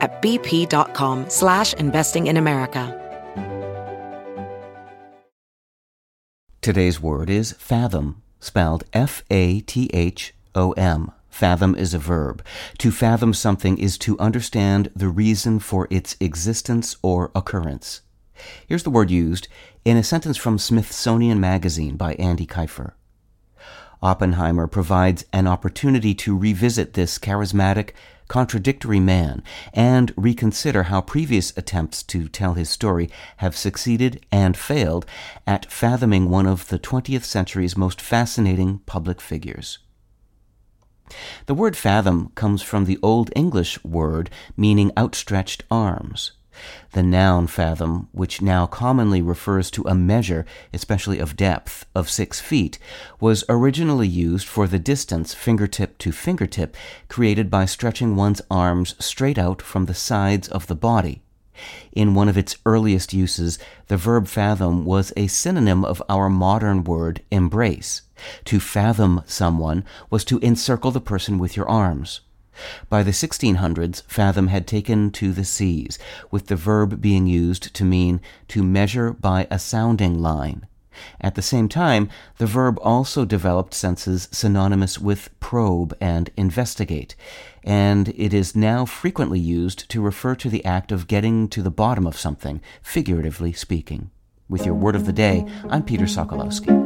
at bp.com slash investing in America. Today's word is fathom, spelled F-A-T-H-O-M. Fathom is a verb. To fathom something is to understand the reason for its existence or occurrence. Here's the word used in a sentence from Smithsonian Magazine by Andy Kifer. Oppenheimer provides an opportunity to revisit this charismatic, contradictory man and reconsider how previous attempts to tell his story have succeeded and failed at fathoming one of the 20th century's most fascinating public figures. The word fathom comes from the Old English word meaning outstretched arms. The noun fathom, which now commonly refers to a measure, especially of depth, of six feet, was originally used for the distance fingertip to fingertip created by stretching one's arms straight out from the sides of the body. In one of its earliest uses, the verb fathom was a synonym of our modern word embrace. To fathom someone was to encircle the person with your arms. By the 1600s, fathom had taken to the seas, with the verb being used to mean to measure by a sounding line. At the same time, the verb also developed senses synonymous with probe and investigate, and it is now frequently used to refer to the act of getting to the bottom of something, figuratively speaking. With your word of the day, I'm Peter Sokolowski.